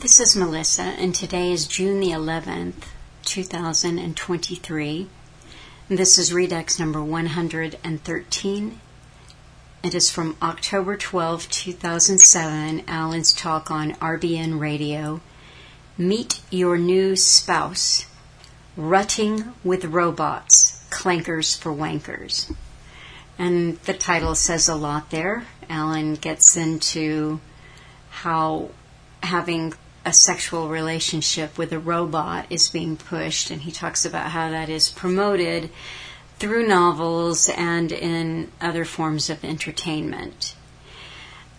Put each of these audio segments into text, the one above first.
This is Melissa, and today is June the 11th, 2023. This is Redux number 113. It is from October 12, 2007, Alan's talk on RBN Radio. Meet your new spouse. Rutting with robots. Clankers for wankers. And the title says a lot there. Alan gets into how having a sexual relationship with a robot is being pushed, and he talks about how that is promoted through novels and in other forms of entertainment.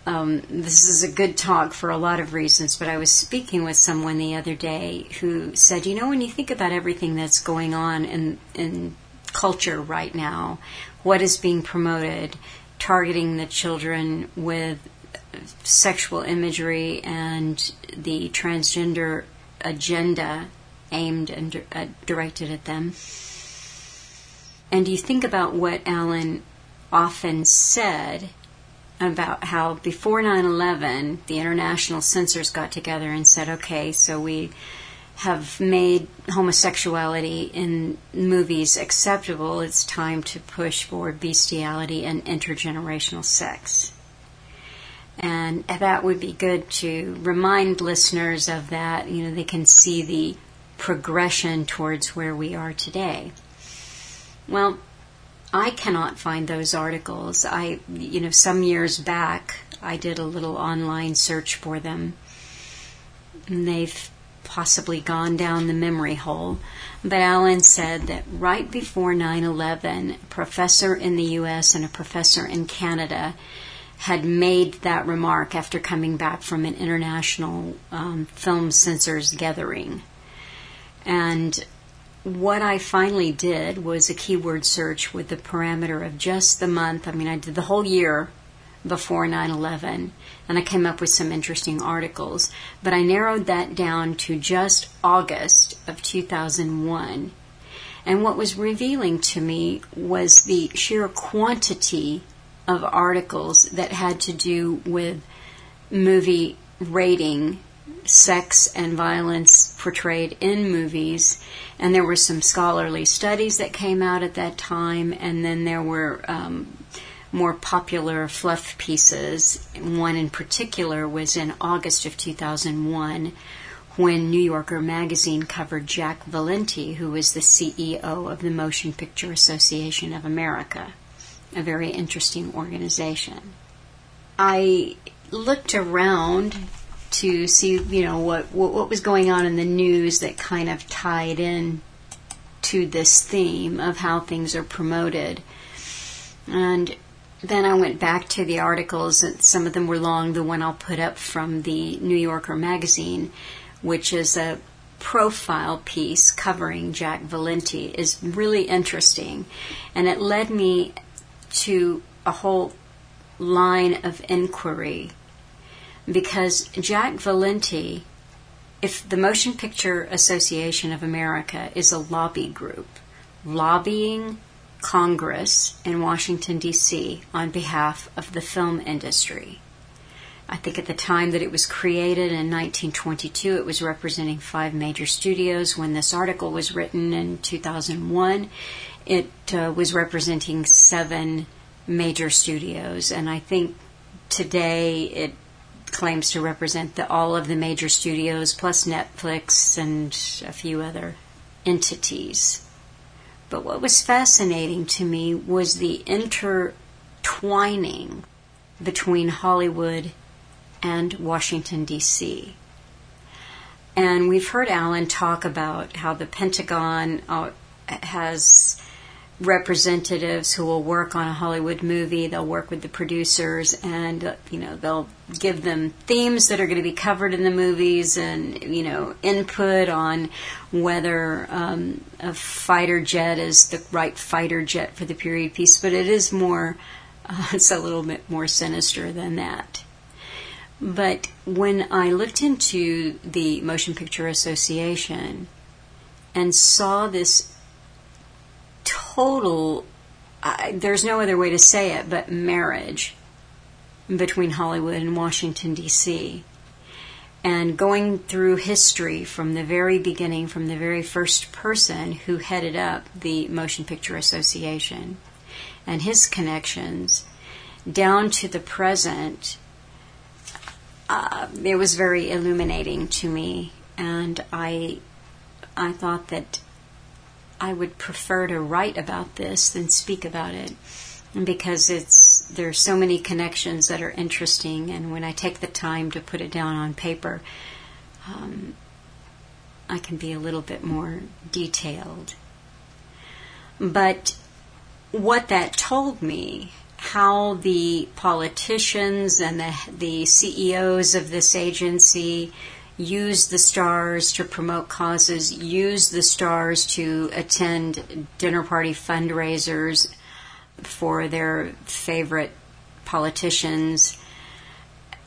Um, this is a good talk for a lot of reasons, but I was speaking with someone the other day who said, you know, when you think about everything that's going on in, in culture right now, what is being promoted, targeting the children with sexual imagery and the transgender agenda aimed and uh, directed at them. And you think about what Alan often said about how before 9 11, the international censors got together and said, okay, so we have made homosexuality in movies acceptable. It's time to push for bestiality and intergenerational sex. And that would be good to remind listeners of that. You know, they can see the progression towards where we are today. Well, I cannot find those articles. I, you know, some years back, I did a little online search for them. And they've possibly gone down the memory hole. But Alan said that right before 9 11, a professor in the U.S. and a professor in Canada had made that remark after coming back from an international um, film censors gathering. And what I finally did was a keyword search with the parameter of just the month. I mean, I did the whole year before 9 11, and I came up with some interesting articles. But I narrowed that down to just August of 2001. And what was revealing to me was the sheer quantity of articles that had to do with movie rating, sex and violence portrayed in movies. And there were some scholarly studies that came out at that time, and then there were um, more popular fluff pieces. One in particular was in August of 2001 when New Yorker magazine covered Jack Valenti, who was the CEO of the Motion Picture Association of America a very interesting organization. I looked around to see, you know, what, what, what was going on in the news that kind of tied in to this theme of how things are promoted. And then I went back to the articles, and some of them were long. The one I'll put up from the New Yorker magazine, which is a profile piece covering Jack Valenti, is really interesting. And it led me to a whole line of inquiry because Jack Valenti, if the Motion Picture Association of America is a lobby group lobbying Congress in Washington, D.C. on behalf of the film industry. I think at the time that it was created in 1922, it was representing five major studios. When this article was written in 2001, it uh, was representing seven major studios, and I think today it claims to represent the, all of the major studios plus Netflix and a few other entities. But what was fascinating to me was the intertwining between Hollywood and Washington, D.C. And we've heard Alan talk about how the Pentagon uh, has representatives who will work on a Hollywood movie. They'll work with the producers, and you know they'll give them themes that are going to be covered in the movies, and you know input on whether um, a fighter jet is the right fighter jet for the period piece. But it is more, uh, it's a little bit more sinister than that. But when I looked into the Motion Picture Association and saw this total, there's no other way to say it, but marriage between Hollywood and Washington, D.C. and going through history from the very beginning, from the very first person who headed up the Motion Picture Association and his connections down to the present, uh, it was very illuminating to me, and I, I thought that I would prefer to write about this than speak about it because it's there's so many connections that are interesting, and when I take the time to put it down on paper, um, I can be a little bit more detailed. But what that told me, how the politicians and the the CEOs of this agency use the stars to promote causes, use the stars to attend dinner party fundraisers for their favorite politicians,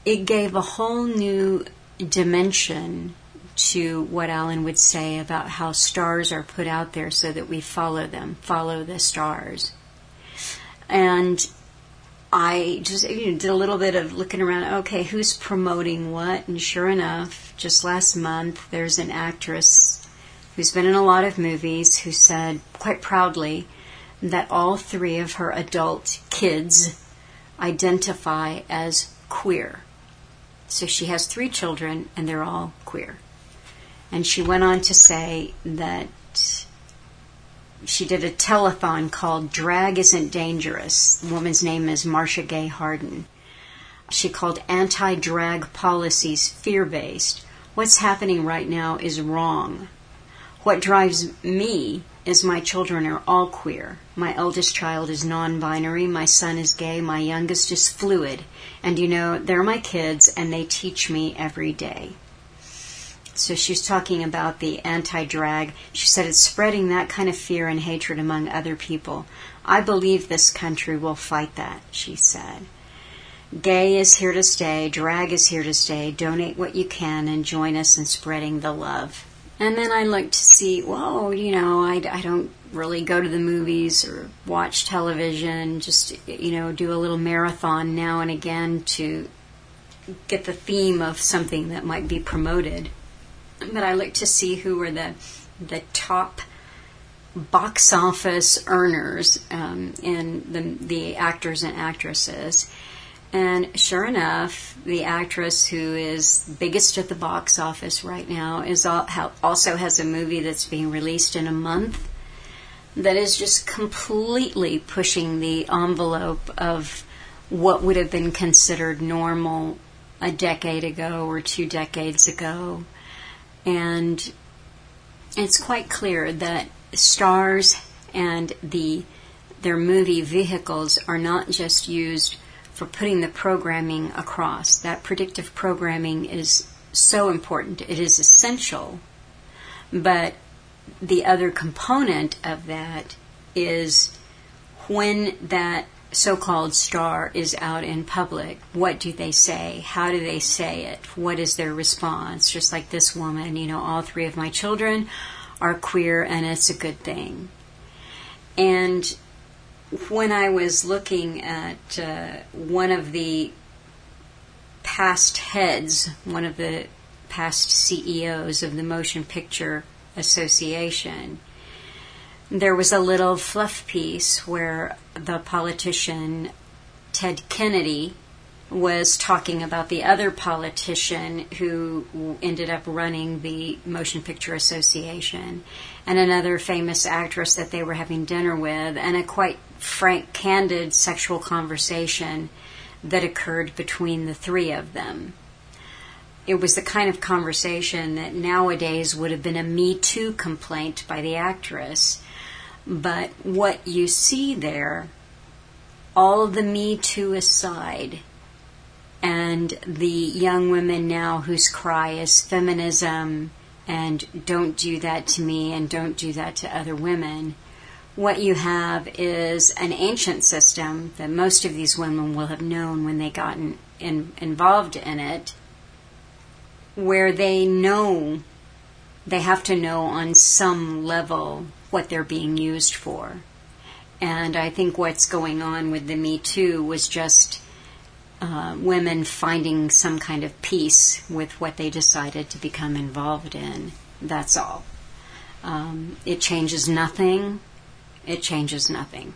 it gave a whole new dimension to what Alan would say about how stars are put out there so that we follow them, follow the stars. And I just you know, did a little bit of looking around, okay, who's promoting what? And sure enough, just last month, there's an actress who's been in a lot of movies who said quite proudly that all three of her adult kids identify as queer. So she has three children, and they're all queer. And she went on to say that she did a telethon called Drag Isn't Dangerous. The woman's name is Marcia Gay Harden. She called anti drag policies fear based. What's happening right now is wrong. What drives me is my children are all queer. My eldest child is non binary, my son is gay, my youngest is fluid. And you know, they're my kids and they teach me every day. So she's talking about the anti drag. She said it's spreading that kind of fear and hatred among other people. I believe this country will fight that, she said. Gay is here to stay, drag is here to stay. Donate what you can and join us in spreading the love. And then I look to see, whoa, you know, I, I don't really go to the movies or watch television, just, you know, do a little marathon now and again to get the theme of something that might be promoted. But I look to see who are the, the top box office earners um, in the, the actors and actresses. And sure enough, the actress who is biggest at the box office right now is also has a movie that's being released in a month that is just completely pushing the envelope of what would have been considered normal a decade ago or two decades ago. And it's quite clear that stars and the their movie vehicles are not just used for putting the programming across. That predictive programming is so important. It is essential. But the other component of that is when that so called star is out in public, what do they say? How do they say it? What is their response? Just like this woman, you know, all three of my children are queer and it's a good thing. And when I was looking at uh, one of the past heads, one of the past CEOs of the Motion Picture Association, there was a little fluff piece where the politician Ted Kennedy was talking about the other politician who ended up running the Motion Picture Association and another famous actress that they were having dinner with, and a quite frank, candid sexual conversation that occurred between the three of them. It was the kind of conversation that nowadays would have been a Me Too complaint by the actress. But what you see there, all the Me Too aside, and the young women now whose cry is feminism and don't do that to me and don't do that to other women. What you have is an ancient system that most of these women will have known when they got in, in, involved in it, where they know, they have to know on some level what they're being used for. And I think what's going on with the Me Too was just uh, women finding some kind of peace with what they decided to become involved in. That's all. Um, it changes nothing. It changes nothing.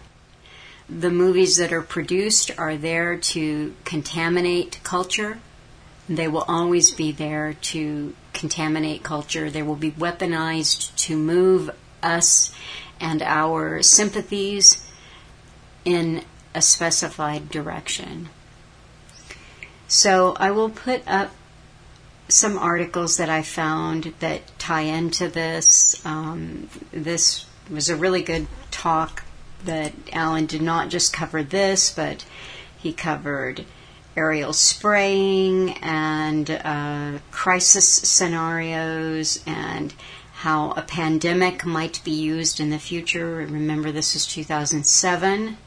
The movies that are produced are there to contaminate culture. They will always be there to contaminate culture. They will be weaponized to move us and our sympathies in a specified direction. So I will put up some articles that I found that tie into this. Um, this was a really good talk that Alan did not just cover this, but he covered aerial spraying and uh, crisis scenarios and how a pandemic might be used in the future. Remember, this is 2007.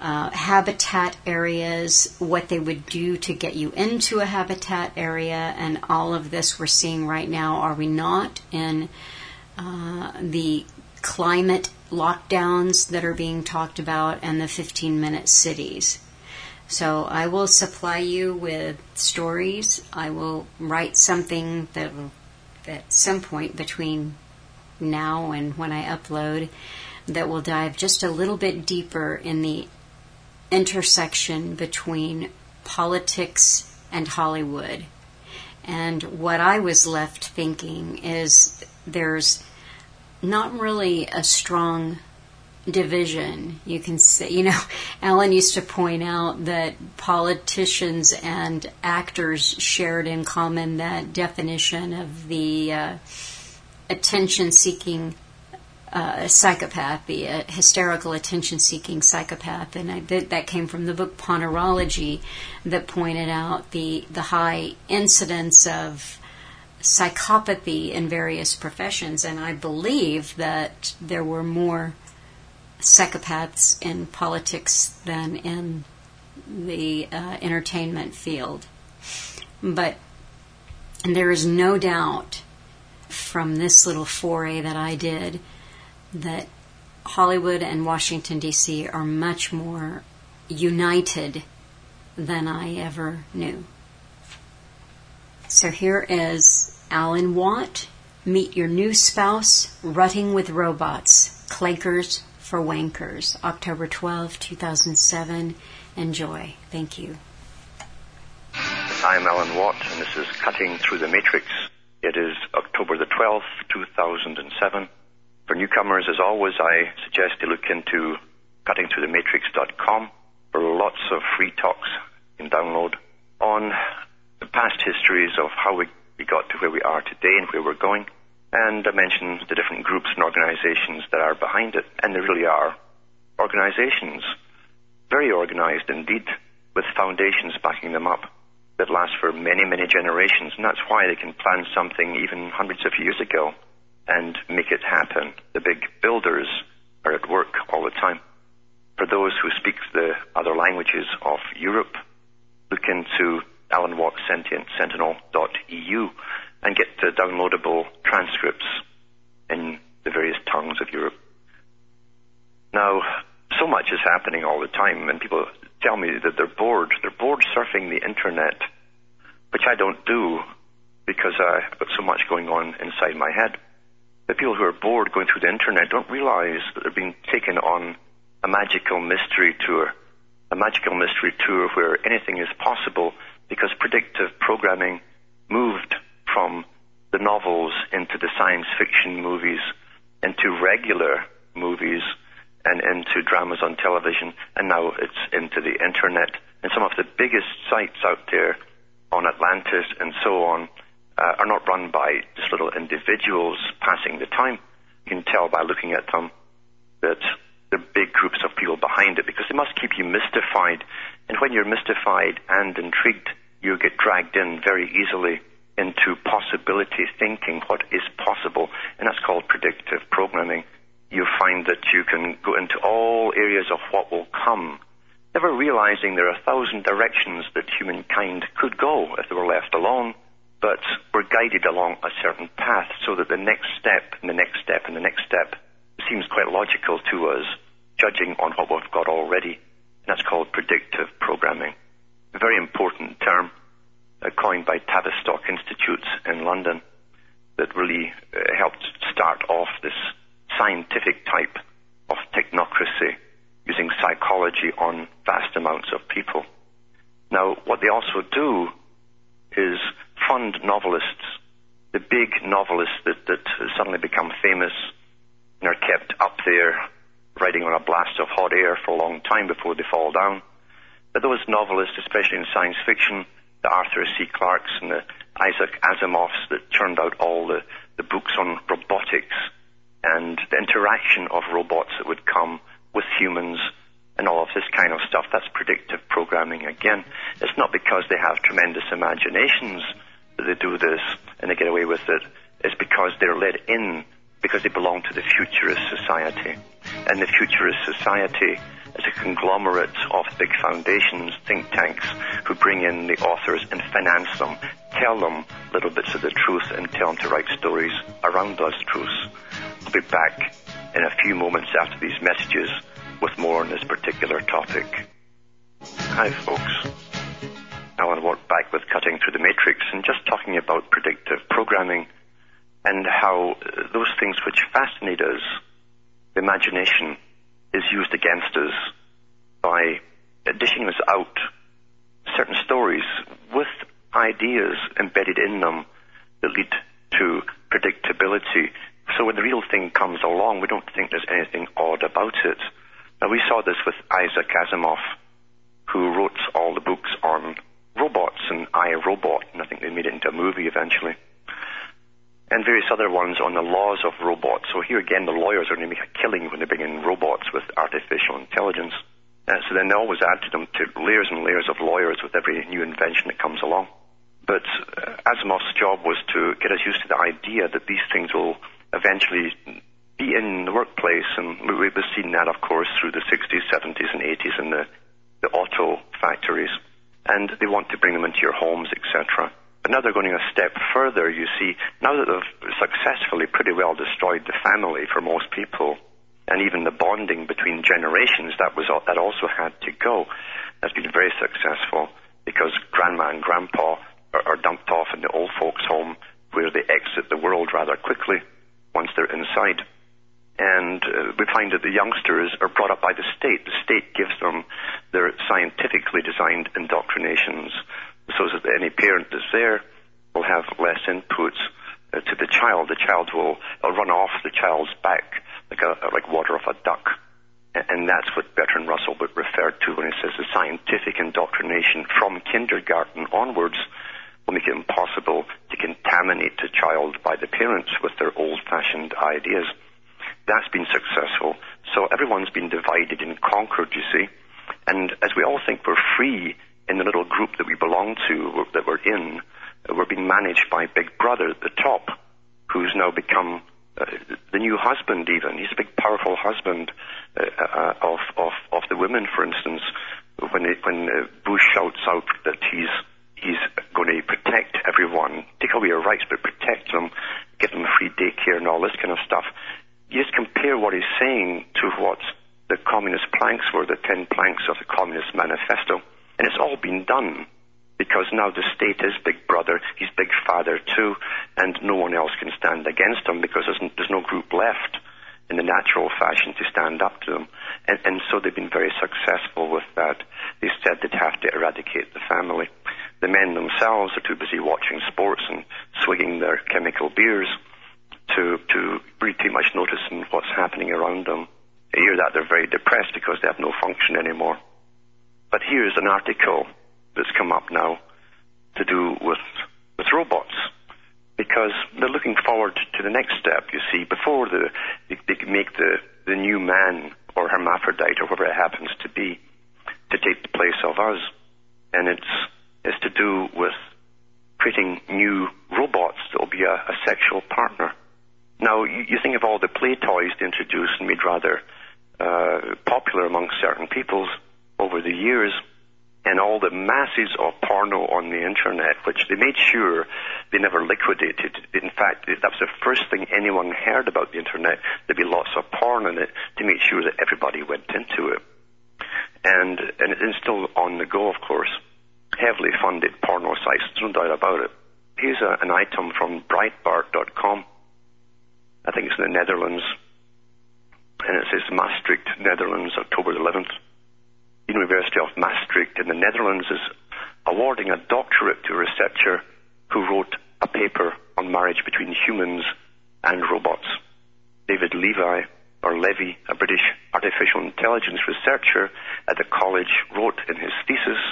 Uh, habitat areas, what they would do to get you into a habitat area, and all of this we're seeing right now. Are we not in uh, the climate lockdowns that are being talked about and the 15 minute cities? So I will supply you with stories. I will write something that will, at some point between now and when I upload that will dive just a little bit deeper in the intersection between politics and Hollywood. And what I was left thinking is there's not really a strong division. You can say, you know, Alan used to point out that politicians and actors shared in common that definition of the uh, attention seeking uh, psychopath, the uh, hysterical attention seeking psychopath. And I, th- that came from the book Ponerology that pointed out the, the high incidence of psychopathy in various professions. And I believe that there were more psychopaths in politics than in the uh, entertainment field. But there is no doubt from this little foray that I did that Hollywood and Washington, D.C. are much more united than I ever knew. So here is Alan Watt. Meet your new spouse, Rutting with Robots, Clankers for Wankers, October 12, 2007. Enjoy. Thank you. I'm Alan Watt, and this is Cutting Through the Matrix. It is October the 12th, 2007. For newcomers, as always, I suggest you look into cuttingthroughthematrix.com for lots of free talks you can download on the past histories of how we got to where we are today and where we're going and I mentioned the different groups and organizations that are behind it, and there really are organizations, very organized indeed, with foundations backing them up that last for many, many generations, and that's why they can plan something even hundreds of years ago and make it happen. The big builders are at work all the time. For those who speak the other languages of Europe, look into Alan and get the downloadable transcripts in the various tongues of Europe. Now, so much is happening all the time, and people tell me that they're bored. They're bored surfing the internet, which I don't do because I've got so much going on inside my head. The people who are bored going through the internet don't realize that they're being taken on a magical mystery tour, a magical mystery tour where anything is possible because predictive programming moved from the novels into the science fiction movies, into regular movies, and into dramas on television, and now it's into the internet. And some of the biggest sites out there on Atlantis and so on uh, are not run by just little individuals passing the time. You can tell by looking at them that there are big groups of people behind it because they must keep you mystified. And when you're mystified and intrigued, you get dragged in very easily into possibility thinking, what is possible, and that's called predictive programming. You find that you can go into all areas of what will come, never realizing there are a thousand directions that humankind could go if they were left alone, but we're guided along a certain path so that the next step and the next step and the next step seems quite logical to us, judging on what we've got already. And that's called predictive programming. a very important term coined by Tavistock Institute in London that really uh, helped start off this scientific type of technocracy using psychology on vast amounts of people. Now, what they also do is fund novelists, the big novelists that, that suddenly become famous and are kept up there riding on a blast of hot air for a long time before they fall down. But those novelists, especially in science fiction, the Arthur C. Clarkes and the Isaac Asimovs that turned out all the, the books on robotics and the interaction of robots that would come with humans and all of this kind of stuff. That's predictive programming again. It's not because they have tremendous imaginations that they do this and they get away with it. It's because they're led in because they belong to the futurist society. And the futurist society is a conglomerate of big foundations, think tanks, who bring in the authors and finance them, tell them little bits of the truth, and tell them to write stories around those truths. I'll be back in a few moments after these messages with more on this particular topic. Hi, folks. Alan Watt back with Cutting Through the Matrix and just talking about predictive programming and how those things which fascinate us, the imagination, is used against us by dishing us out certain stories with ideas embedded in them that lead to predictability. So when the real thing comes along, we don't think there's anything odd about it. Now we saw this with Isaac Asimov, who wrote all the books on robots and I, Robot, and I think they made it into a movie eventually. And various other ones on the laws of robots. So here again, the lawyers are going to make a killing when they bring in robots with artificial intelligence. Uh, so then they always add to them to layers and layers of lawyers with every new invention that comes along. But uh, Asimov's job was to get us used to the idea that these things will eventually be in the workplace, and we've seen that, of course, through the 60s, 70s, and 80s in the, the auto factories. And they want to bring them into your homes, etc. But now they're going a step further. You see, now that they've successfully pretty well destroyed the family for most people, and even the bonding between generations, that was that also had to go. That's been very successful because grandma and grandpa are, are dumped off in the old folks' home where they exit the world rather quickly once they're inside. And uh, we find that the youngsters are brought up by the state. The state gives them their scientifically designed indoctrinations so that any parent that's there will have less input uh, to the child. The child will run off the child's back like a like water off a duck. And that's what Bertrand Russell would refer to when he says the scientific indoctrination from kindergarten onwards will make it impossible to contaminate the child by the parents with their old-fashioned ideas. That's been successful. So everyone's been divided and conquered, you see. And as we all think we're free in the little group that we belong to, that we're in, we're being managed by Big Brother at the top, who's now become uh, the new husband even. He's a big, powerful husband uh, uh, of, of, of the women, for instance. When, it, when uh, Bush shouts out that he's he's going to protect everyone, take away your rights, but protect them, give them free daycare and all this kind of stuff. You just compare what he's saying to what the communist planks were, the ten planks of the Communist Manifesto. And it's all been done because now the state is big brother, he's big father too, and no one else can stand against him because there's, there's no group left in the natural fashion to stand up to him. And, and so they've been very successful with that. They said they'd have to eradicate the family. The men themselves are too busy watching sports and swigging their chemical beers to, to really take much notice in what's happening around them. They hear that they're very depressed because they have no function anymore. But here's an article that's come up now to do with, with robots because they're looking forward to the next step. You see, before the, they, they make the, the new man or hermaphrodite or whatever it happens to be to take the place of us, and it's it's to do with creating new robots that will be a, a sexual partner. Now, you, you, think of all the play toys they introduced and made rather uh, popular among certain peoples over the years and all the masses of porno on the internet, which they made sure they never liquidated. In fact, that was the first thing anyone heard about the internet. There'd be lots of porn in it to make sure that everybody went into it. And, and it's still on the go, of course. heavily funded porno sites, no doubt about it. Here's a, an item from Breitbart.com. I think it's in the Netherlands. And it says Maastricht, Netherlands, October 11th. University of Maastricht in the Netherlands is awarding a doctorate to a researcher who wrote a paper on marriage between humans and robots. David Levi, or Levy, a British artificial intelligence researcher at the college, wrote in his thesis,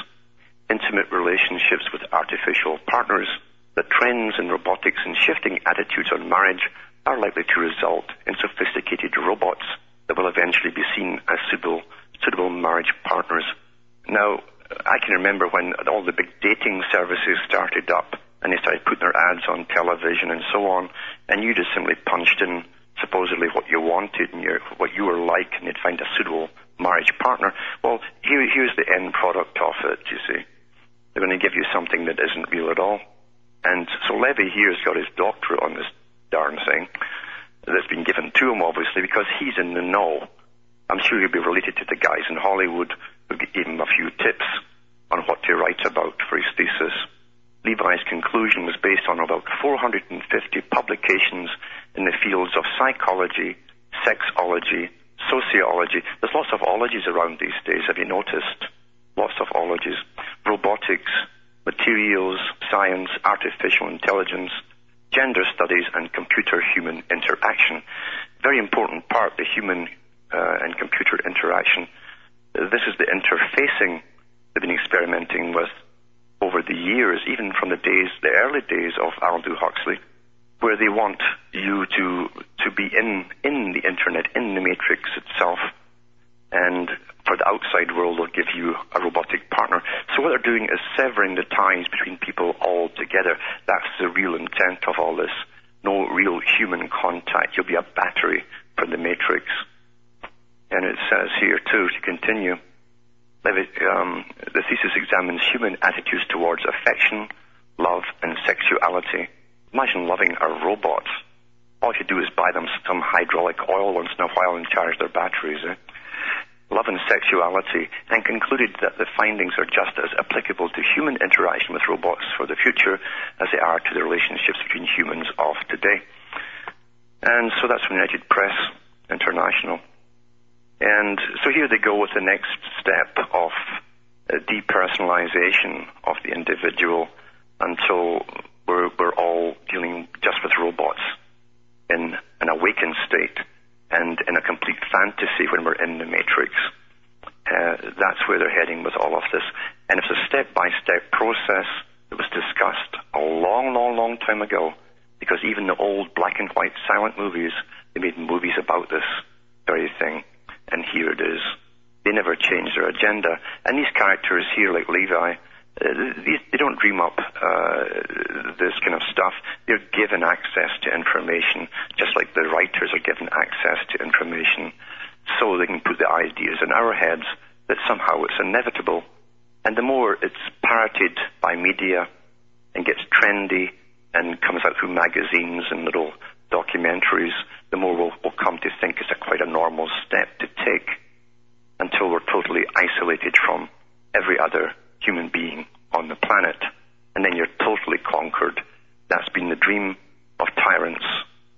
Intimate Relationships with Artificial Partners, that trends in robotics and shifting attitudes on marriage are likely to result in sophisticated robots that will eventually be seen as suitable, suitable marriage partners. Now, I can remember when all the big dating services started up and they started putting their ads on television and so on, and you just simply punched in supposedly what you wanted and your, what you were like, and you'd find a suitable marriage partner. Well, here, here's the end product of it, you see. They're going to give you something that isn't real at all. And so Levy here has got his doctorate on this darn thing that's been given to him, obviously, because he's in the know. I'm sure he'll be related to the guys in Hollywood who gave him a few tips on what to write about for his thesis. Levi's conclusion was based on about 450 publications in the fields of psychology, sexology, sociology. There's lots of ologies around these days, have you noticed? Lots of ologies. Robotics, materials, science, artificial intelligence, gender studies, and computer human interaction. Very important part, the human uh, and computer interaction. This is the interfacing they've been experimenting with over the years, even from the days, the early days of Aldous Huxley, where they want you to to be in in the internet, in the matrix itself, and for the outside world, they'll give you a robotic partner. So what they're doing is severing the ties between people altogether. That's the real intent of all this. No real human contact. You'll be a battery for the matrix. And it says here too to continue. Um, the thesis examines human attitudes towards affection, love, and sexuality. Imagine loving a robot. All you do is buy them some hydraulic oil once in a while and charge their batteries. Eh? Love and sexuality, and concluded that the findings are just as applicable to human interaction with robots for the future as they are to the relationships between humans of today. And so that's from United Press International. And so here they go with the next step of uh, depersonalization of the individual until we're, we're all dealing just with robots in an awakened state and in a complete fantasy when we're in the matrix. Uh, that's where they're heading with all of this. And it's a step-by-step process that was discussed a long, long, long time ago because even the old black and white silent movies, they made movies about this very thing and here it is. They never change their agenda. And these characters here, like Levi, uh, they don't dream up uh, this kind of stuff. They're given access to information, just like the writers are given access to information, so they can put the ideas in our heads that somehow it's inevitable. And the more it's parroted by media and gets trendy and comes out through magazines and little documentaries, the more we'll, we'll come to think it's a quite a normal step to take until we're totally isolated from every other human being on the planet. And then you're totally conquered. That's been the dream of tyrants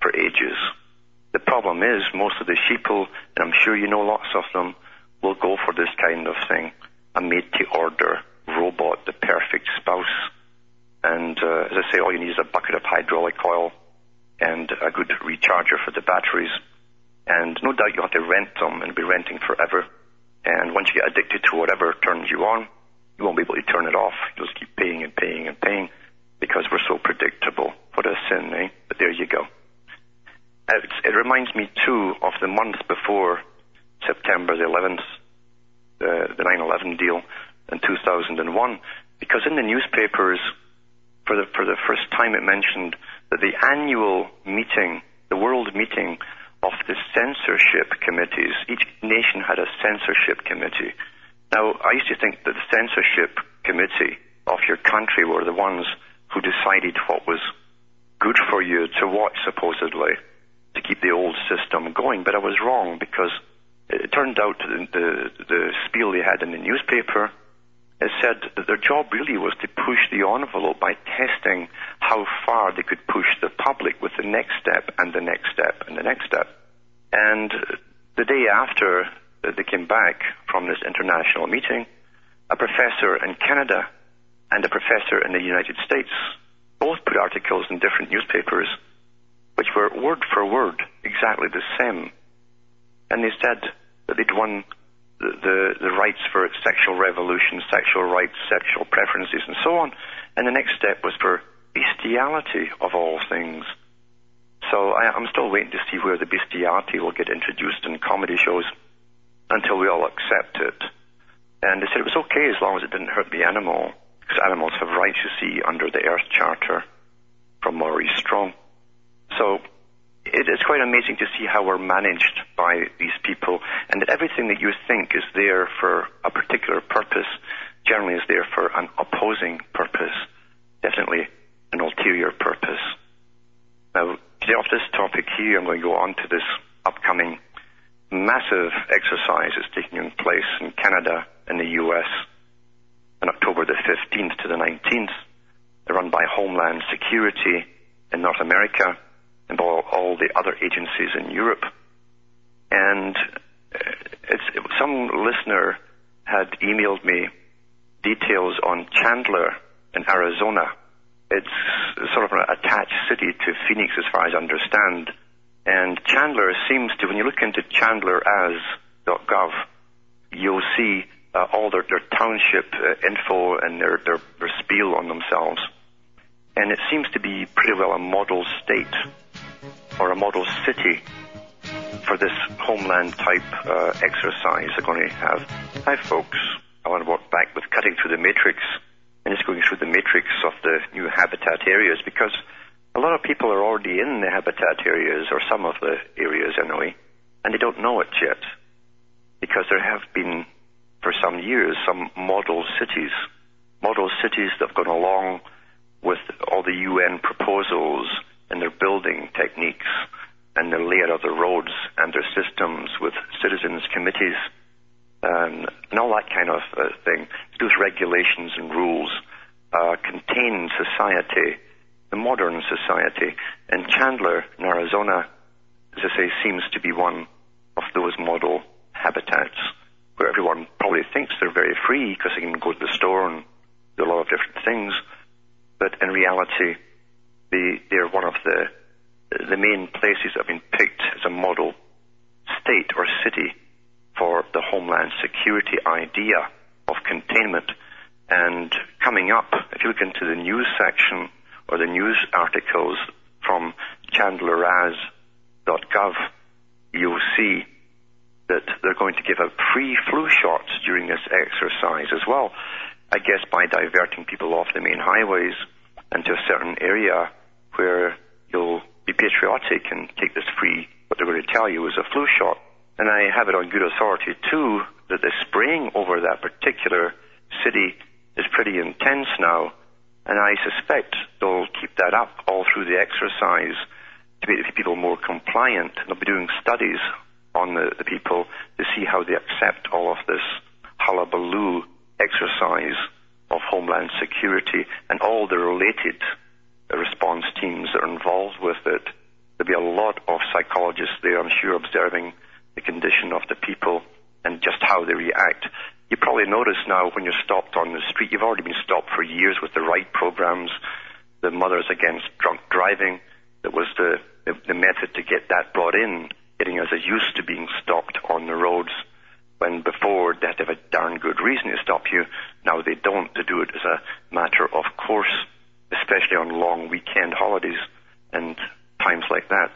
for ages. The problem is most of the sheeple, and I'm sure you know lots of them, will go for this kind of thing. A made to order robot, the perfect spouse. And uh, as I say, all you need is a bucket of hydraulic oil and a good recharger for the batteries. And no doubt you'll have to rent them and be renting forever. And once you get addicted to whatever turns you on, you won't be able to turn it off. You'll just keep paying and paying and paying because we're so predictable. What a sin, eh? But there you go. It, it reminds me too of the month before September the 11th, the, the 9/11 deal in 2001, because in the newspapers, for the for the first time, it mentioned that the annual meeting, the world meeting of the censorship committees, each nation had a censorship committee. Now, I used to think that the censorship committee of your country were the ones who decided what was good for you to watch, supposedly, to keep the old system going. But I was wrong because it turned out the, the, the spiel they had in the newspaper said that their job really was to push the envelope by testing how far they could push the public with the next step and the next step and the next step. And the day after they came back from this international meeting, a professor in Canada and a professor in the United States both put articles in different newspapers which were word for word exactly the same. And they said that they'd won the, the, rights for sexual revolution, sexual rights, sexual preferences, and so on. And the next step was for bestiality of all things. So I, I'm still waiting to see where the bestiality will get introduced in comedy shows until we all accept it. And they said it was okay as long as it didn't hurt the animal, because animals have rights, you see, under the Earth Charter from Maurice Strong. So it is quite amazing to see how we're managed by these people, and that everything that you think is there for a particular purpose generally is there for an opposing purpose, definitely an ulterior purpose. Now, to get off this topic here, I'm going to go on to this upcoming massive exercise that's taking place in Canada and the US on October the 15th to the 19th. They're run by Homeland Security in North America and by all the other agencies in Europe. And uh, it's, some listener had emailed me details on Chandler in Arizona. It's sort of an attached city to Phoenix as far as I understand. And Chandler seems to, when you look into chandleraz.gov, you'll see uh, all their, their township uh, info and their, their, their spiel on themselves. And it seems to be pretty well a model state or a model city for this homeland type uh, exercise they're going to have. Hi, folks. Alan Watt back with cutting through the matrix and just going through the matrix of the new habitat areas because a lot of people are already in the habitat areas or some of the areas anyway, and they don't know it yet because there have been for some years some model cities, model cities that have gone along with all the UN proposals and their building techniques and the layout of the roads and their systems with citizens committees um, and all that kind of uh, thing Those regulations and rules uh, contain society, the modern society. And Chandler in Arizona, as I say, seems to be one of those model habitats where everyone probably thinks they're very free because they can go to the store and do a lot of different things. But in reality, they, they're one of the, the main places that have been picked as a model state or city for the homeland security idea of containment. And coming up, if you look into the news section or the news articles from chandleraz.gov, you'll see that they're going to give out free flu shots during this exercise as well. I guess by diverting people off the main highways into a certain area where you'll be patriotic and take this free, what they're going to tell you is a flu shot. And I have it on good authority too that the spraying over that particular city is pretty intense now. And I suspect they'll keep that up all through the exercise to make people more compliant. And they'll be doing studies on the, the people to see how they accept all of this hullabaloo exercise of homeland security and all the related response teams that are involved with it. There'll be a lot of psychologists there, I'm sure, observing the condition of the people and just how they react. You probably notice now when you're stopped on the street, you've already been stopped for years with the right programs, the Mothers Against Drunk Driving, that was the, the, the method to get that brought in, getting us used to being stopped on the roads when before they had to have a darn good reason to stop you. Now they don't. They do it as a matter of course, especially on long weekend holidays and times like that.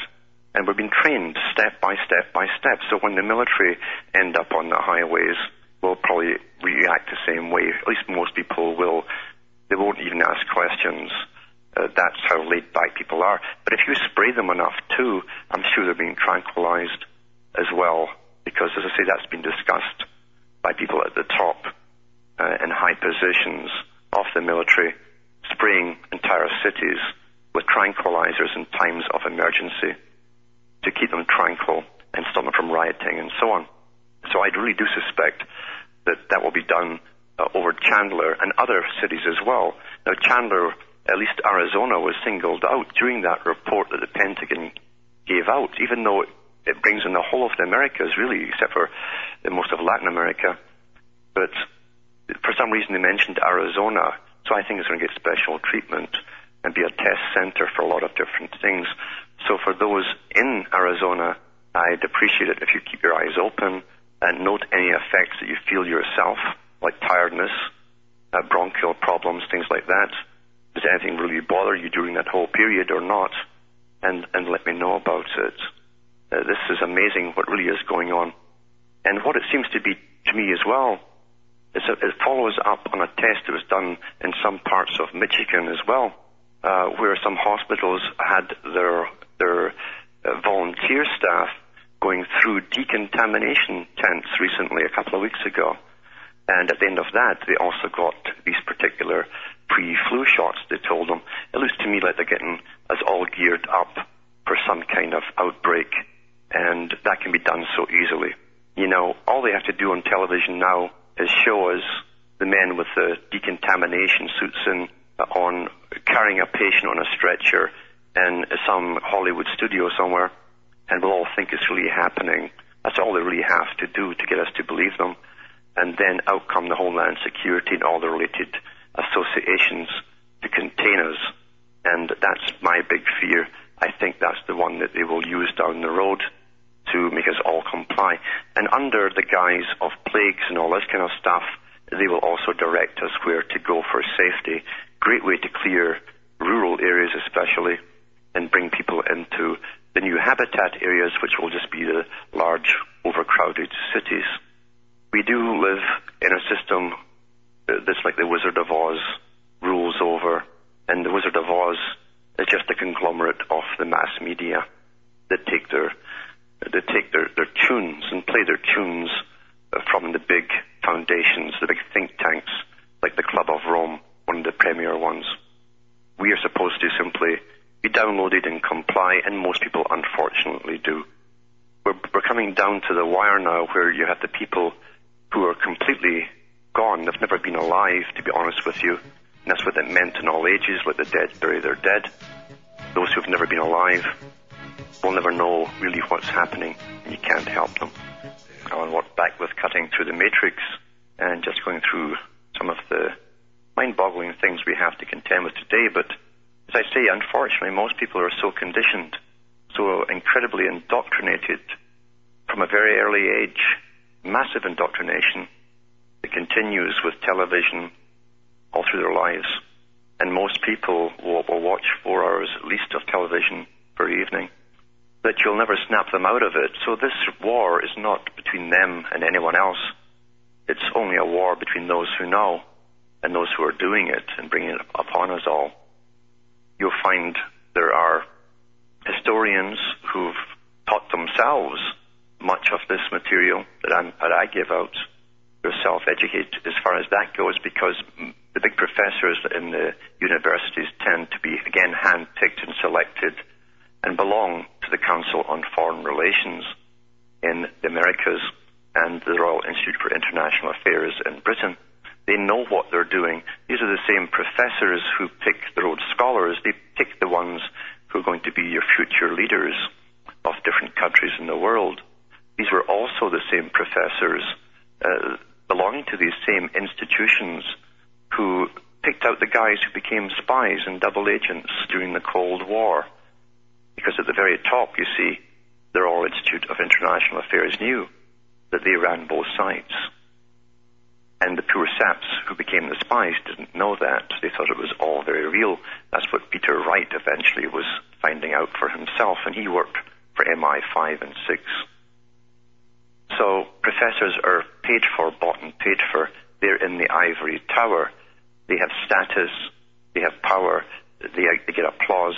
And we've been trained step by step by step. So when the military end up on the highways, we'll probably react the same way. At least most people will. They won't even ask questions. Uh, that's how laid back people are. But if you spray them enough too, I'm sure they're being tranquilized as well because, as I say, that's been discussed by people at the top uh, in high positions of the military, spraying entire cities with tranquilizers in times of emergency to keep them tranquil and stop them from rioting and so on. So I really do suspect that that will be done uh, over Chandler and other cities as well. Now, Chandler, at least Arizona, was singled out during that report that the Pentagon gave out, even though it, brings in the whole of the Americas, really, except for most of Latin America. But for some reason, they mentioned Arizona, so I think it's going to get special treatment and be a test center for a lot of different things. So for those in Arizona, I'd appreciate it if you keep your eyes open and note any effects that you feel yourself, like tiredness, uh, bronchial problems, things like that. Does anything really bother you during that whole period or not? And, and let me know about it. Uh, this is amazing what really is going on. And what it seems to be to me as well is that it follows up on a test that was done in some parts of Michigan as well, uh, where some hospitals had their, their uh, volunteer staff going through decontamination tents recently, a couple of weeks ago. And at the end of that, they also got these particular pre-flu shots, they told them. It looks to me like they're getting us all geared up for some kind of outbreak, and that can be done so easily. You know, all they have to do on television now is show us the men with the decontamination suits in, uh, on carrying a patient on a stretcher in some Hollywood studio somewhere, and we'll all think it's really happening. That's all they really have to do to get us to believe them. And then out come the Homeland Security and all the related associations to contain us. And that's my big fear. I think that's the one that they will use down the road to make us all comply. And under the guise of plagues and all this kind of stuff, they will also direct us where to go for safety. Great way to clear rural areas especially and bring people into the new habitat areas, which will just be the large, overcrowded cities. We do live in a system uh, that's like the Wizard of Oz rules over, and the Wizard of Oz is just a conglomerate of the mass media that take their that take their, their tunes and play their tunes uh, from the big foundations, the big think tanks, like the Club of Rome, one of the premier ones. We are supposed to simply be downloaded and comply, and most people unfortunately do. We're, we're coming down to the wire now where you have the people who are completely gone. They've never been alive, to be honest with you. And that's what it meant in all ages, let the dead bury their dead. Those who've never been alive will never know really what's happening, you can't help them. Alan Watt back with cutting through the matrix and just going through some of the mind-boggling things we have to contend with today, but as I say, unfortunately, most people are so conditioned, so incredibly indoctrinated from a very early age, massive indoctrination that continues with television all through their lives. And most people will, will watch four hours at least of television per evening. That you'll never snap them out of it. So this war is not between them and anyone else. It's only a war between those who know and those who are doing it and bringing it upon us all you'll find there are historians who've taught themselves much of this material that, I'm, that I give out. They're self-educated as far as that goes because the big professors in the universities tend to be, again, hand-picked and selected and belong to the Council on Foreign Relations in the Americas and the Royal Institute for International Affairs in Britain. They know what they're doing. These are the same professors who pick the Rhodes Scholars. They pick the ones who are going to be your future leaders of different countries in the world. These were also the same professors uh, belonging to these same institutions who picked out the guys who became spies and double agents during the Cold War. Because at the very top, you see, the Royal Institute of International Affairs knew that they ran both sides. And the poor saps who became the spies didn't know that. They thought it was all very real. That's what Peter Wright eventually was finding out for himself, and he worked for MI5 and 6. So professors are paid for, bought and paid for. They're in the ivory tower. They have status, they have power, they, they get applause,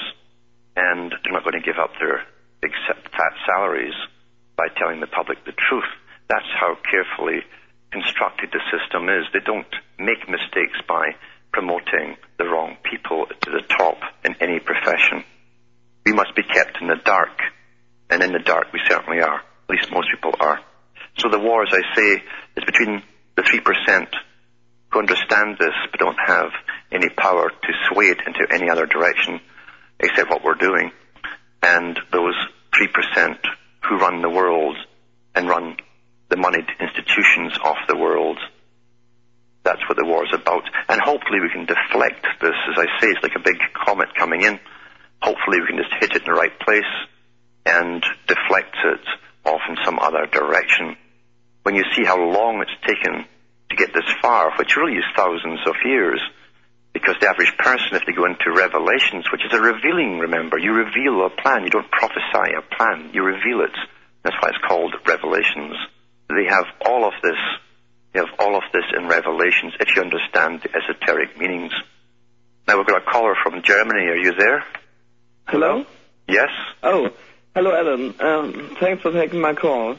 and they're not going to give up their big fat salaries by telling the public the truth. That's how carefully constructed the system is. They don't make mistakes by promoting the wrong people to the top in any profession. We must be kept in the dark, and in the dark we certainly are. At least most people are. So the war, as I say, is between the 3% who understand this but don't have any power to sway it into any other direction except what we're doing. And those 3% who run the world and run the moneyed institutions of the world. That's what the war is about. And hopefully we can deflect this. As I say, it's like a big comet coming in. Hopefully we can just hit it in the right place and deflect it off in some other direction. When you see how long it's taken to get this far, which really is thousands of years, because the average person, if they go into Revelations, which is a revealing, remember, you reveal a plan. You don't prophesy a plan. You reveal it. That's why it's called Revelations. They have all of this. They have all of this in Revelations if you understand the esoteric meanings. Now we've got a caller from Germany. Are you there? Hello? Yes? Oh, hello, Alan. Um, thanks for taking my call.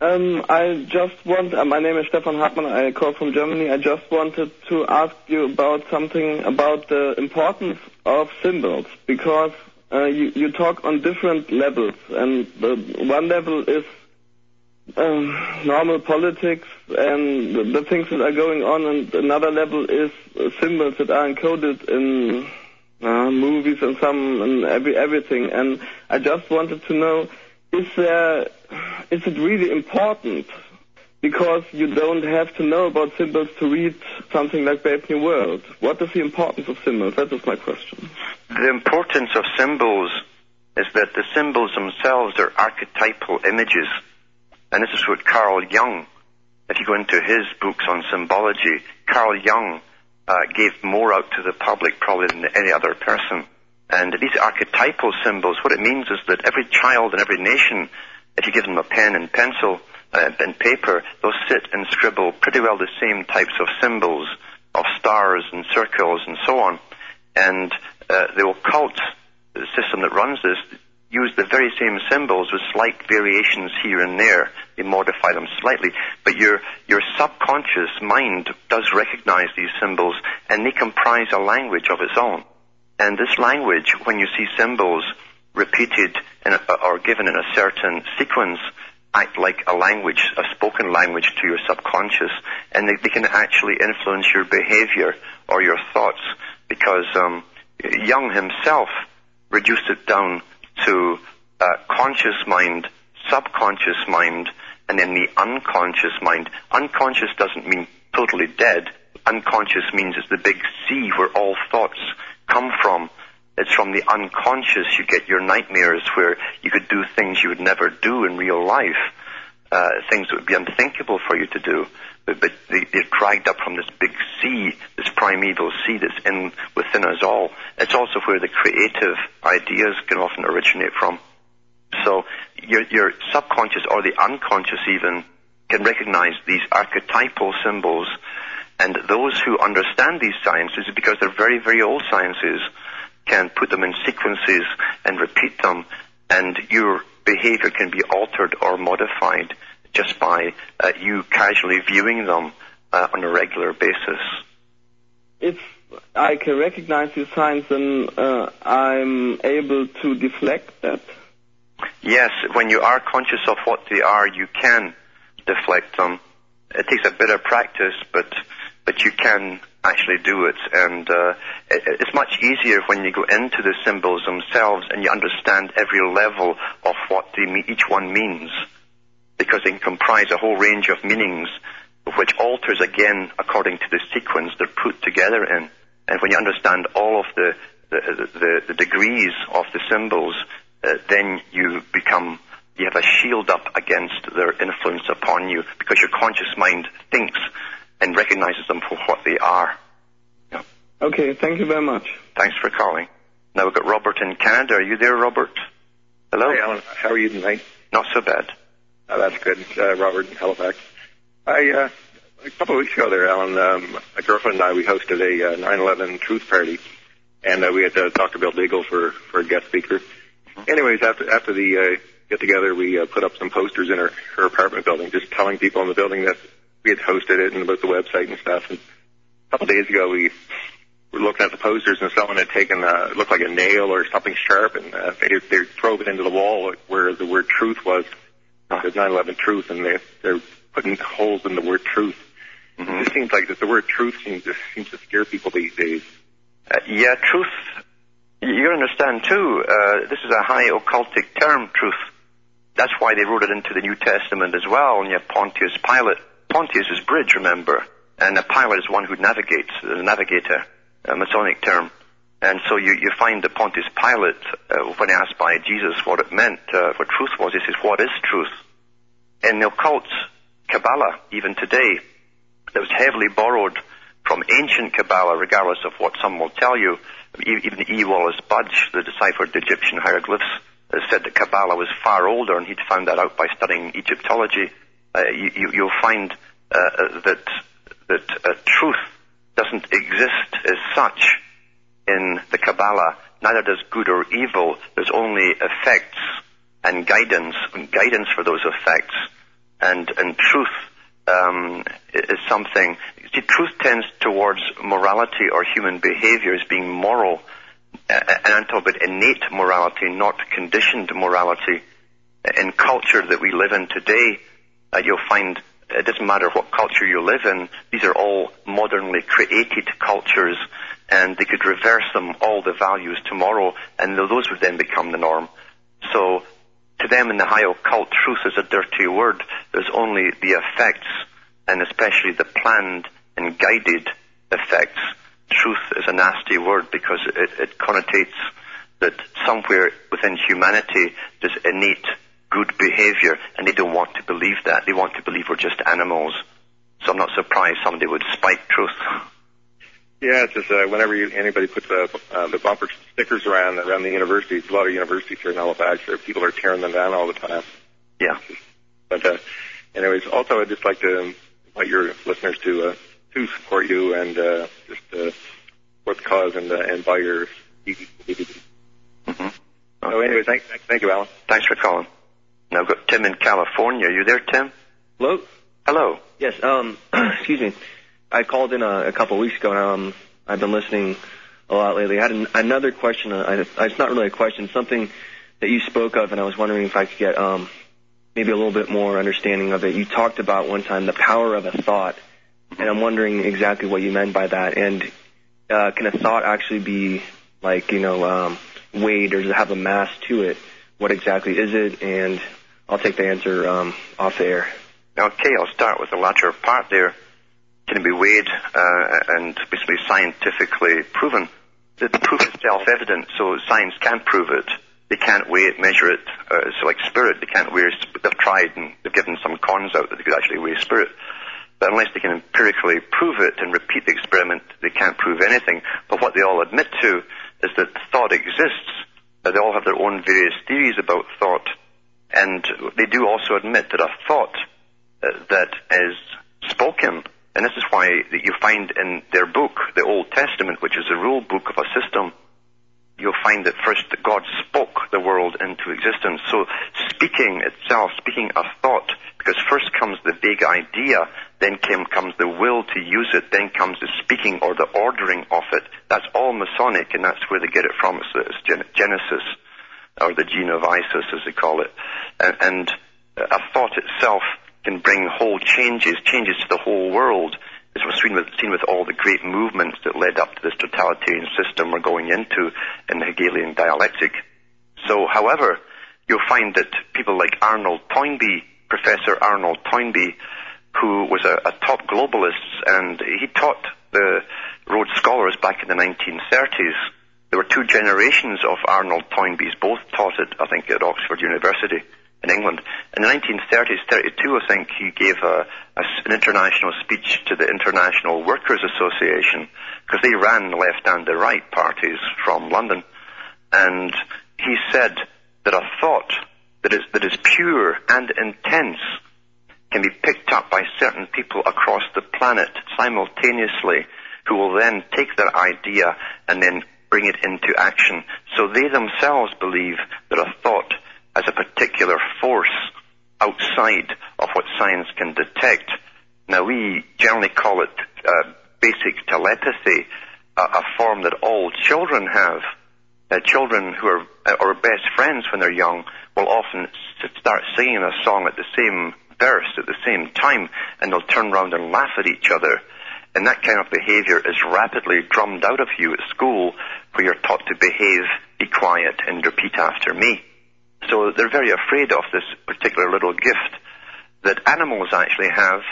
Um, I just want, uh, my name is Stefan Hartmann, I call from Germany. I just wanted to ask you about something about the importance of symbols, because uh, you, you talk on different levels, and the one level is um, normal politics and the, the things that are going on, and another level is symbols that are encoded in uh, movies and some and every everything. And I just wanted to know is there is it really important? Because you don't have to know about symbols to read something like Brave New World. What is the importance of symbols? That is my question. The importance of symbols is that the symbols themselves are archetypal images. And this is what Carl Jung, if you go into his books on symbology, Carl Jung uh, gave more out to the public probably than any other person. And these archetypal symbols, what it means is that every child in every nation, if you give them a pen and pencil uh, and paper, they'll sit and scribble pretty well the same types of symbols of stars and circles and so on. And uh, the occult system that runs this use the very same symbols with slight variations here and there. They modify them slightly. But your, your subconscious mind does recognize these symbols and they comprise a language of its own. And this language, when you see symbols repeated a, or given in a certain sequence, act like a language, a spoken language to your subconscious, and they, they can actually influence your behavior or your thoughts. Because um, Jung himself reduced it down to uh, conscious mind, subconscious mind, and then the unconscious mind. Unconscious doesn't mean totally dead. Unconscious means it's the big sea where all thoughts come from. It's from the unconscious you get your nightmares where you could do things you would never do in real life, uh, things that would be unthinkable for you to do. But, but they, they're dragged up from this big sea, this primeval sea that's in within us all. It's also where the creative ideas can often originate from. So your, your subconscious or the unconscious even can recognize these archetypal symbols and those who understand these sciences, because they're very, very old sciences, can put them in sequences and repeat them, and your behavior can be altered or modified just by uh, you casually viewing them uh, on a regular basis. If I can recognize these signs, then uh, I'm able to deflect that. Yes, when you are conscious of what they are, you can deflect them. It takes a bit of practice, but but you can actually do it. And uh, it, it's much easier when you go into the symbols themselves and you understand every level of what they, each one means, because they comprise a whole range of meanings, which alters again according to the sequence they're put together in. And when you understand all of the the, the, the degrees of the symbols, uh, then you become you have a shield up against their influence upon you because your conscious mind thinks and recognizes them for what they are. Yeah. Okay, thank you very much. Thanks for calling. Now we've got Robert in Canada. Are you there, Robert? Hello? Hi, Alan. How are you tonight? Not so bad. Oh, that's good. Uh, Robert in Halifax. I, uh, a couple of weeks ago there, Alan, um, my girlfriend and I, we hosted a uh, 9-11 truth party, and uh, we had uh, Dr. Bill Deagle for, for a guest speaker. Mm-hmm. Anyways, after, after the uh, get together, we uh, put up some posters in her, her apartment building, just telling people in the building that we had hosted it and about the website and stuff. And a couple of days ago, we were looking at the posters and someone had taken uh, looked like a nail or something sharp and uh, they they drove it into the wall where the word truth was. There's 9/11 truth, and they they're putting holes in the word truth. It just seems like that the word truth seems to, seems to scare people these days. Uh, yeah, truth. You understand too. Uh, this is a high occultic term, truth. That's why they wrote it into the New Testament as well. And you have Pontius Pilate. Pontius is bridge, remember, and a pilot is one who navigates, the navigator, a Masonic term. And so you, you find that Pontius Pilate, uh, when asked by Jesus what it meant, uh, what truth was, he says, "What is truth?" In the occult Kabbalah, even today, that was heavily borrowed from ancient Kabbalah, regardless of what some will tell you. Even E. Wallis Budge, the deciphered Egyptian hieroglyphs, uh, said that Kabbalah was far older, and he'd found that out by studying Egyptology. Uh, you, will find uh, that that truth doesn't exist as such in the Kabbalah. Neither does good or evil. There's only effects and guidance, and guidance for those effects, and and truth um, is something. See, truth tends towards morality or human behavior as being moral, and I'm talking about innate morality, not conditioned morality. In culture that we live in today, uh, you'll find it doesn't matter what culture you live in, these are all modernly created cultures, and they could reverse them all the values tomorrow, and those would then become the norm. So, to them in the high occult, truth is a dirty word. There's only the effects, and especially the planned and guided effects. Truth is a nasty word because it, it connotates that somewhere within humanity there's innate good behavior, and they don't want to believe that. They want to believe we're just animals. So I'm not surprised somebody would spike truth. Yeah, it's just uh, whenever you, anybody puts uh, uh, the bumper stickers around around the universities, a lot of universities here in Halifax, people are tearing them down all the time. Yeah. But uh, anyways, also I'd just like to invite your listeners to uh, to support you and uh, just uh, support the cause and uh, and buy your DVD. Mm-hmm. So anyway, thank, thank you, Alan. Thanks for calling. Now I've got Tim in California. Are you there, Tim? Hello? Hello. Yes, um, excuse me. I called in a, a couple of weeks ago, and um, I've been listening a lot lately. I had an, another question. Uh, I, it's not really a question, something that you spoke of, and I was wondering if I could get um, maybe a little bit more understanding of it. You talked about one time the power of a thought, and I'm wondering exactly what you meant by that. And uh, can a thought actually be like, you know, um, weighed, or does it have a mass to it? What exactly is it? And I'll take the answer um, off the air. Okay, I'll start with the latter part there. Can it be weighed uh, and basically scientifically proven? The, the proof is self-evident, so science can't prove it. They can't weigh it, measure it. Uh, so like spirit, they can't weigh. It. They've tried and they've given some cons out that they could actually weigh spirit. But unless they can empirically prove it and repeat the experiment, they can't prove anything. But what they all admit to is that thought exists. They all have their own various theories about thought and they do also admit that a thought uh, that is spoken, and this is why you find in their book, the Old Testament, which is a rule book of a system, you'll find that first God spoke the world into existence. So speaking itself, speaking a thought, because first comes the big idea, then comes the will to use it, then comes the speaking or the ordering of it. That's all Masonic, and that's where they get it from. It's Genesis or the gene of Isis, as they call it. And, and uh, a thought itself can bring whole changes, changes to the whole world, as we've seen with, seen with all the great movements that led up to this totalitarian system we're going into in the Hegelian dialectic. So, however, you'll find that people like Arnold Toynbee, Professor Arnold Toynbee, who was a, a top globalist, and he taught the Rhodes Scholars back in the 1930s there were two generations of Arnold Toynbees, both taught at, I think, at Oxford University in England. In the 1930s, 32, I think, he gave a, a, an international speech to the International Workers Association, because they ran left and the right parties from London. And he said that a thought that is, that is pure and intense can be picked up by certain people across the planet simultaneously who will then take that idea and then bring it into action. So they themselves believe that a thought has a particular force outside of what science can detect. Now we generally call it uh, basic telepathy, a, a, form that all children have. Uh, children who are, best friends when they're young will often start singing a song at the same burst at the same time, and they'll turn around and laugh at each other. And that kind of behavior is rapidly drummed out of you at school, where you're taught to behave, be quiet, and repeat after me. So they're very afraid of this particular little gift that animals actually have.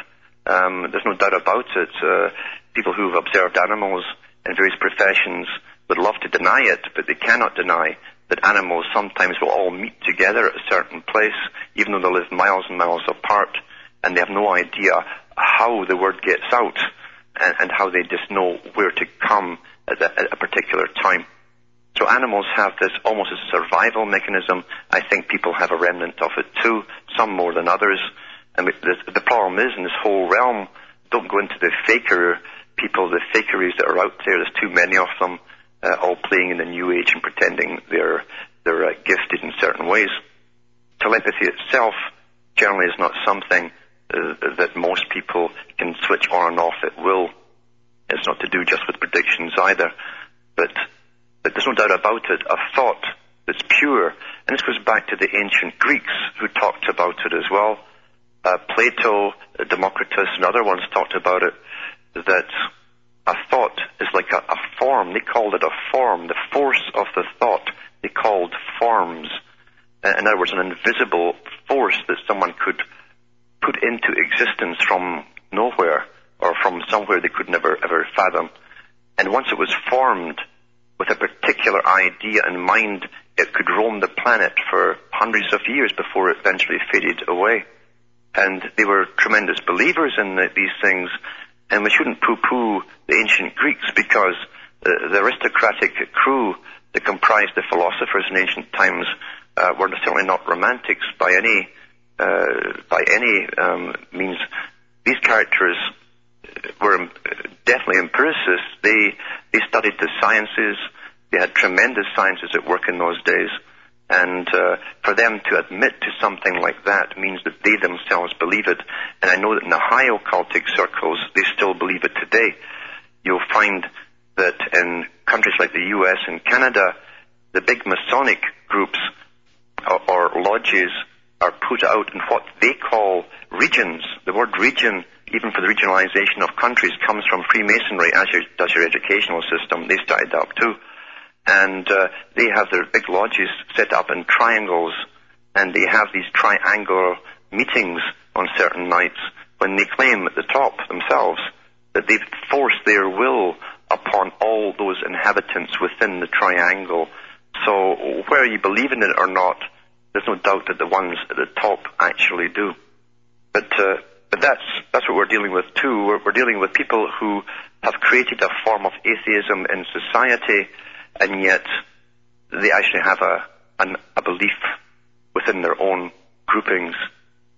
Um, there's no doubt about it. Uh, people who've observed animals in various professions would love to deny it, but they cannot deny that animals sometimes will all meet together at a certain place, even though they live miles and miles apart, and they have no idea how the word gets out and, and how they just know where to come at a, at a particular time. So animals have this almost as a survival mechanism. I think people have a remnant of it too, some more than others. And the, the problem is in this whole realm, don't go into the faker people, the fakeries that are out there. There's too many of them, uh, all playing in the new age and pretending they're they're uh, gifted in certain ways. Telepathy itself generally is not something that most people can switch on and off at will. It's not to do just with predictions either, but but there's no doubt about it. A thought that's pure, and this goes back to the ancient Greeks who talked about it as well. Uh, Plato, Democritus, and other ones talked about it. That a thought is like a, a form. They called it a form. The force of the thought they called forms. In other words, an invisible force that someone could put into existence from nowhere or from somewhere they could never ever fathom. And once it was formed with a particular idea in mind, it could roam the planet for hundreds of years before it eventually faded away. And they were tremendous believers in the, these things, and we shouldn't poo-poo the ancient Greeks because the, the aristocratic crew that comprised the philosophers in ancient times uh, were certainly not romantics by any uh, by any um, means. These characters were definitely empiricists. They they studied the sciences. They had tremendous sciences at work in those days. And uh, for them to admit to something like that means that they themselves believe it. And I know that in the high occultic circles, they still believe it today. You'll find that in countries like the US and Canada, the big Masonic groups or, or lodges are put out in what they call regions. The word region, even for the regionalization of countries, comes from Freemasonry, as your, does your educational system. They started up too. And uh, they have their big lodges set up in triangles, and they have these triangular meetings on certain nights when they claim at the top themselves that they've forced their will upon all those inhabitants within the triangle. So whether you believe in it or not, there's no doubt that the ones at the top actually do. But uh, but that's that's what we're dealing with too. We're, we're dealing with people who have created a form of atheism in society, and yet they actually have a an, a belief within their own groupings,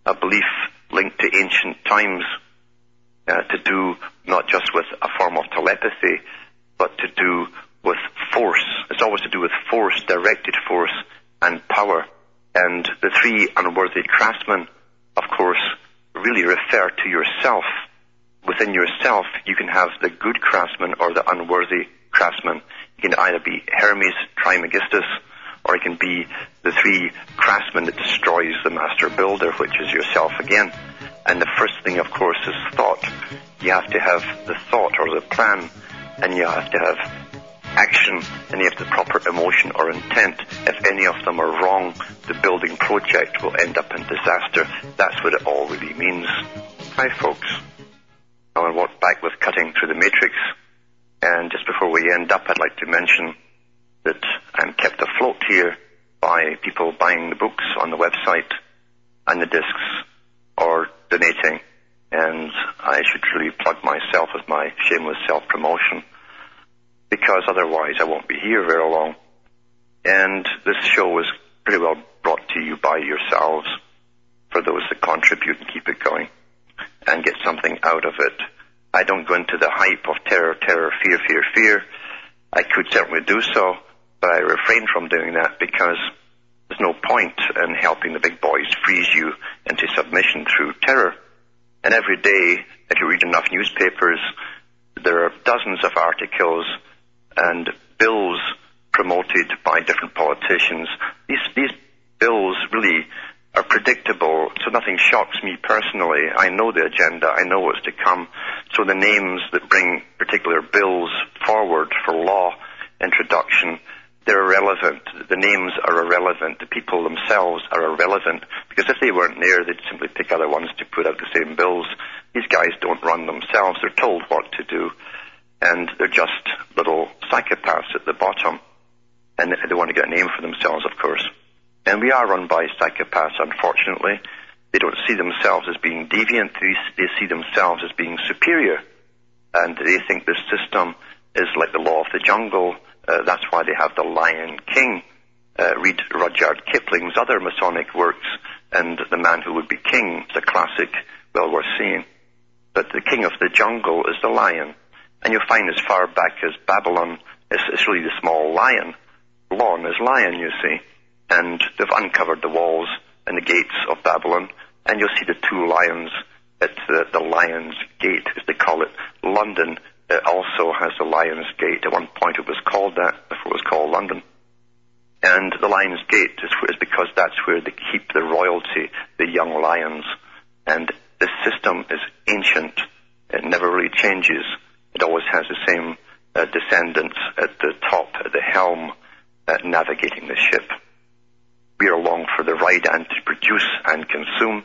a belief linked to ancient times, uh, to do not just with a form of telepathy, but to do with force. It's always to do with force, directed force, and power. And the three unworthy craftsmen, of course, really refer to yourself. Within yourself, you can have the good craftsman or the unworthy craftsman. You can either be Hermes Trismegistus, or it can be the three craftsmen that destroys the master builder, which is yourself again. And the first thing, of course, is thought. You have to have the thought or the plan, and you have to have action, and you have the proper emotion or intent. If any of them are wrong, the building project will end up in disaster. That's what it all really means. Hi, folks. Alan Watt back with Cutting Through the Matrix. And just before we end up, I'd like to mention that I'm kept afloat here by people buying the books on the website and the discs or donating. And I should really plug myself with my shameless self-promotion because otherwise I won't be here very long. And this show was pretty well brought to you by yourselves for those that contribute and keep it going and get something out of it. I don't go into the hype of terror, terror, fear, fear, fear. I could certainly do so, but I refrain from doing that because there's no point in helping the big boys freeze you into submission through terror. And every day, if you read enough newspapers, there are dozens of articles and bills promoted by different politicians. These, these bills really are predictable so nothing shocks me personally. I know the agenda. I know what's to come. So the names that bring particular bills forward for law introduction, they're irrelevant. The names are irrelevant. The people themselves are irrelevant because if they weren't there, they'd simply pick other ones to put out the same bills. These guys don't run themselves. They're told what to do. And they're just little psychopaths at the bottom. And they want to get a name for themselves, of course. And we are run by psychopaths, unfortunately. They don't see themselves as being deviant. They, see themselves as being superior. And they think this system is like the law of the jungle. Uh, that's why they have the Lion King. Uh, read Rudyard Kipling's other Masonic works, and The Man Who Would Be King is a classic, well worth seeing. But the king of the jungle is the lion. And you'll find as far back as Babylon, it's, it's really the small lion. Lon is lion, you see and they've uncovered the walls and the gates of Babylon, and you'll see the two lions at the, the Lion's Gate, as they call it. London uh, also has the Lion's Gate. At one point it was called that before it was called London. And the Lion's Gate is, is because that's where they keep the royalty, the young lions. And this system is ancient. It never really changes. It always has the same uh, descendants at the top, at the helm, uh, navigating the ship. We are along for the ride and to produce and consume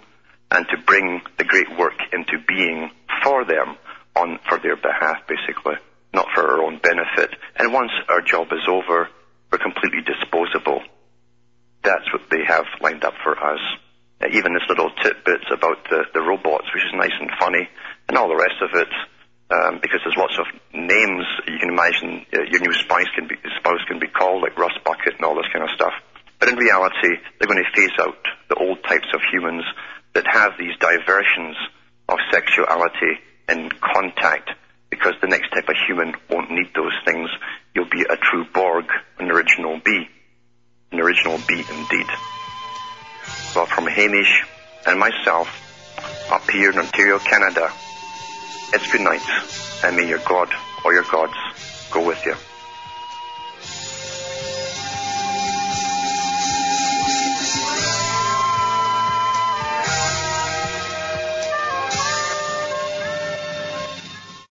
and to bring the great work into being for them on for their behalf basically not for our own benefit. And once our job is over we're completely disposable. That's what they have lined up for us. Uh, even this little tidbits about the, the robots which is nice and funny and all the rest of it um, because there's lots of names you can imagine uh, your new spouse can be spouse can be called like Russ Bucket and all this kind of stuff but in reality, they're going to phase out the old types of humans that have these diversions of sexuality and contact because the next type of human won't need those things. You'll be a true Borg, an original bee. An original bee indeed. Well, from Hamish and myself, up here in Ontario, Canada, it's good night, and may your God or your gods go with you.